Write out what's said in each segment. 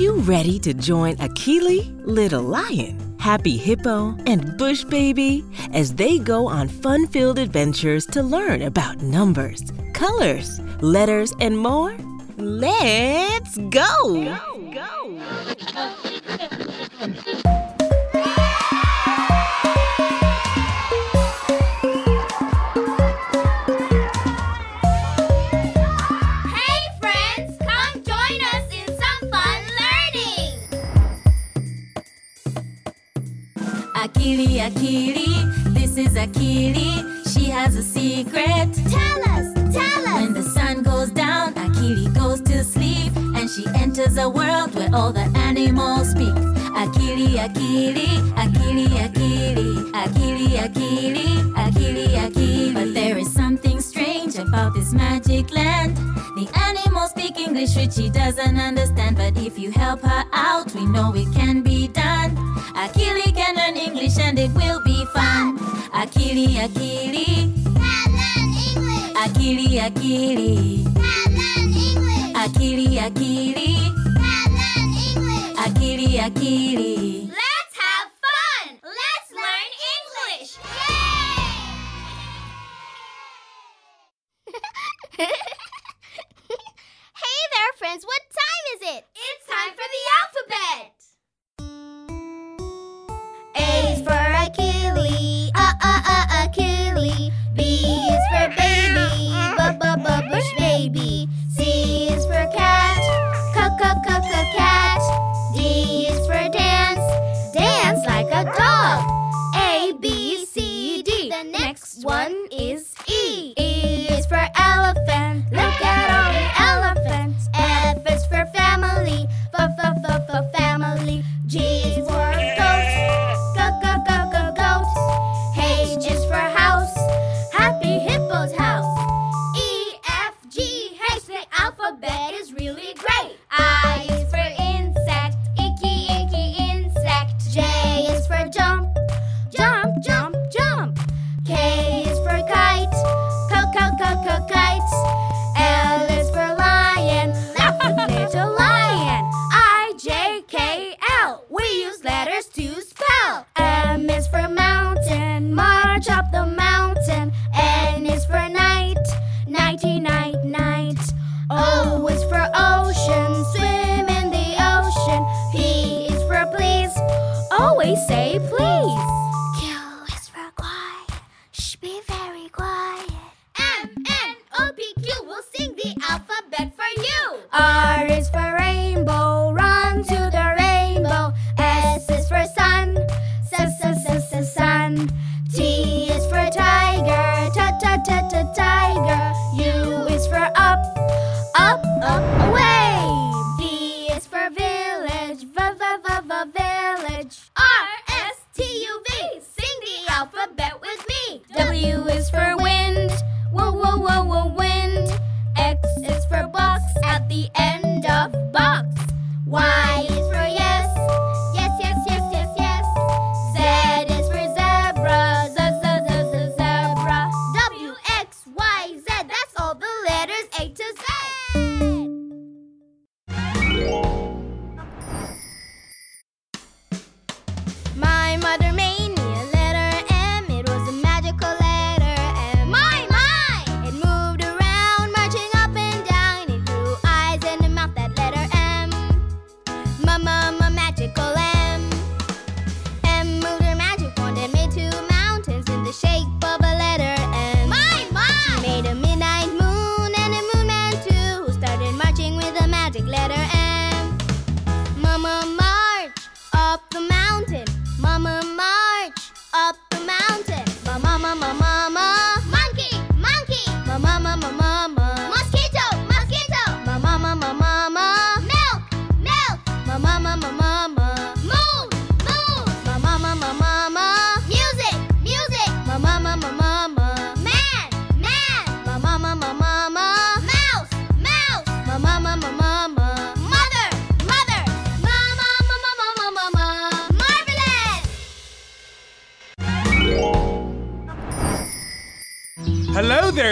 you ready to join Akili, Little Lion, Happy Hippo, and Bush Baby as they go on fun filled adventures to learn about numbers, colors, letters, and more? Let's go! go. Then she enters a world where all the animals speak. Akili, akili, akili, akili, akili, akili, akili, akili. But there is something strange about this magic land. The animals speak English, which she doesn't understand. But if you help her out, we know it can be done. Akili can learn English and it will be fun. Akili, akili. akili akili. Akili akili. Akili akili.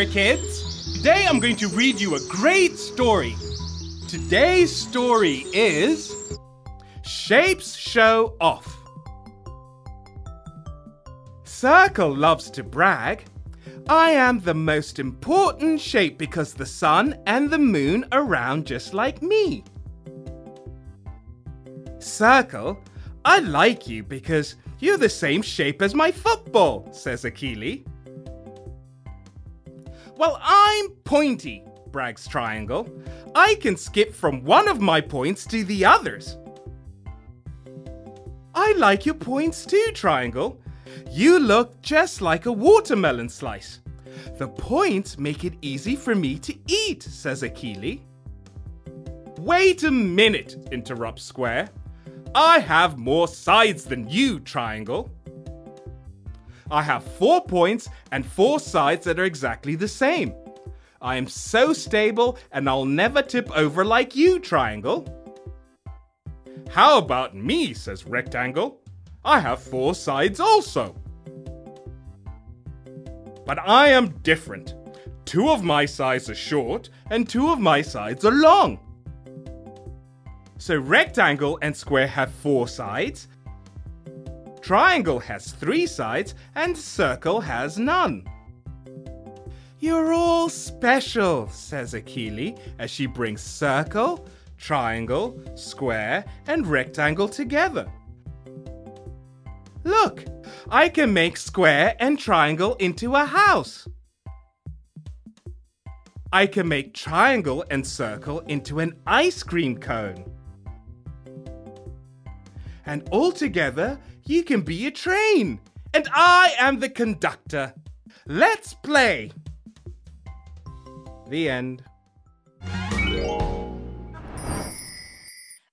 there, kids! Today I'm going to read you a great story. Today's story is Shapes Show Off. Circle loves to brag. I am the most important shape because the sun and the moon are round just like me. Circle, I like you because you're the same shape as my football, says Akili. Well, I'm pointy, brags Triangle. I can skip from one of my points to the others. I like your points too, Triangle. You look just like a watermelon slice. The points make it easy for me to eat, says Akili. Wait a minute, interrupts Square. I have more sides than you, Triangle. I have four points and four sides that are exactly the same. I am so stable and I'll never tip over like you, Triangle. How about me, says Rectangle. I have four sides also. But I am different. Two of my sides are short and two of my sides are long. So rectangle and square have four sides, triangle has three sides, and circle has none. You're all special, says Akili as she brings circle, triangle, square, and rectangle together. Look, I can make square and triangle into a house. I can make triangle and circle into an ice cream cone. And all you can be a train. And I am the conductor. Let's play. The end.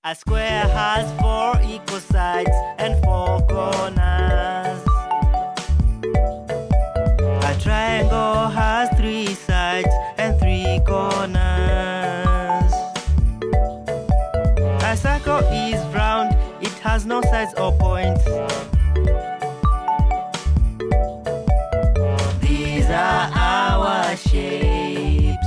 A square has four equal sides and four corners. It sides or points. These are our shapes.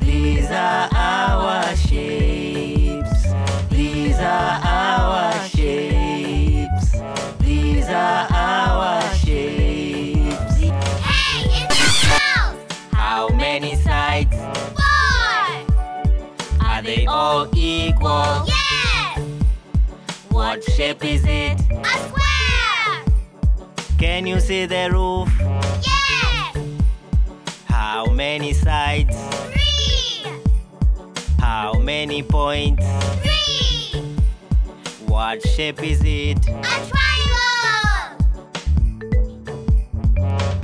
These are our shapes. These are our shapes. These are our shapes. Hey, in the house! How many sides? Four! Are they all equal? What shape is it? A square! Can you see the roof? Yes! How many sides? Three! How many points? Three! What shape is it? A triangle!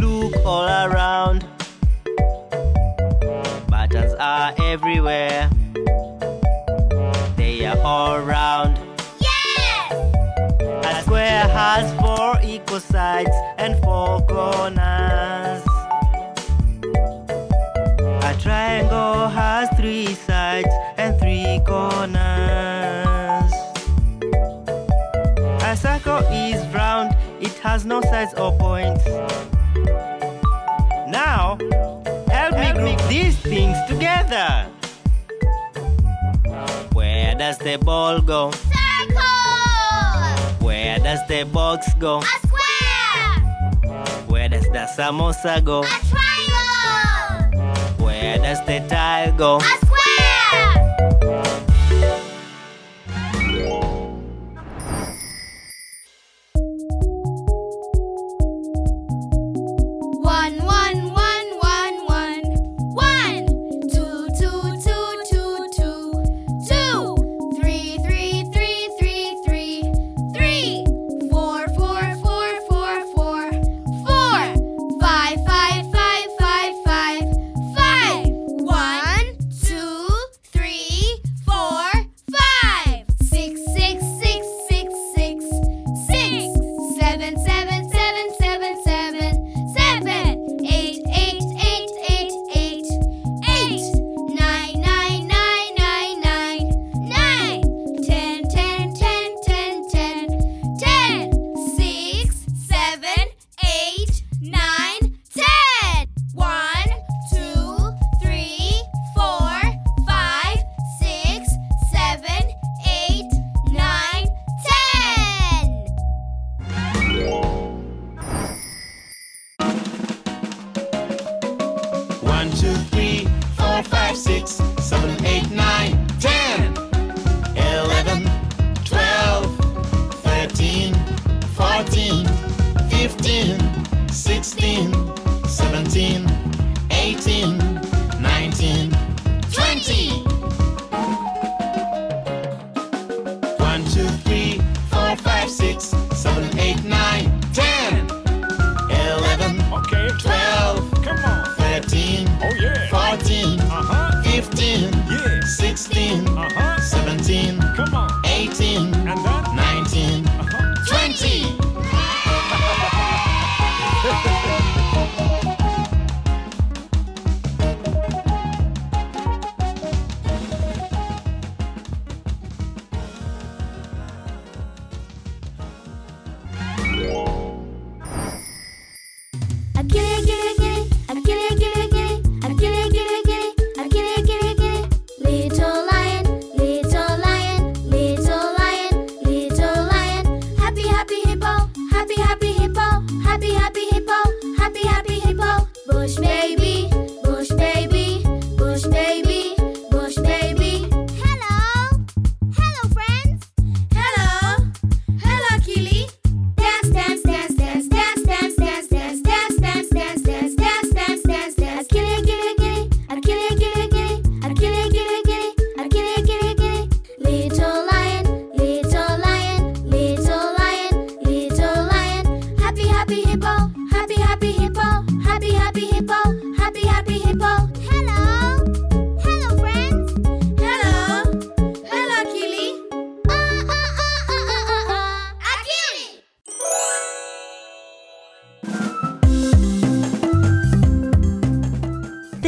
Look all around. Buttons are everywhere. They are all round. Yes! A square has four equal sides and four corners. A triangle has three sides and three corners. A circle is round, it has no sides or points. Now, help me group these things together. Where does the ball go? Circle! Where does the box go? A square! Where does the samosa go? A triangle! Where does the tile go? One, two, three, four, five, six.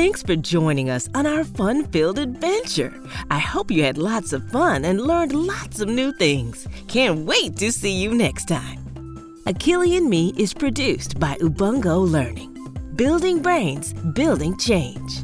Thanks for joining us on our fun filled adventure. I hope you had lots of fun and learned lots of new things. Can't wait to see you next time. Akili and Me is produced by Ubongo Learning, building brains, building change.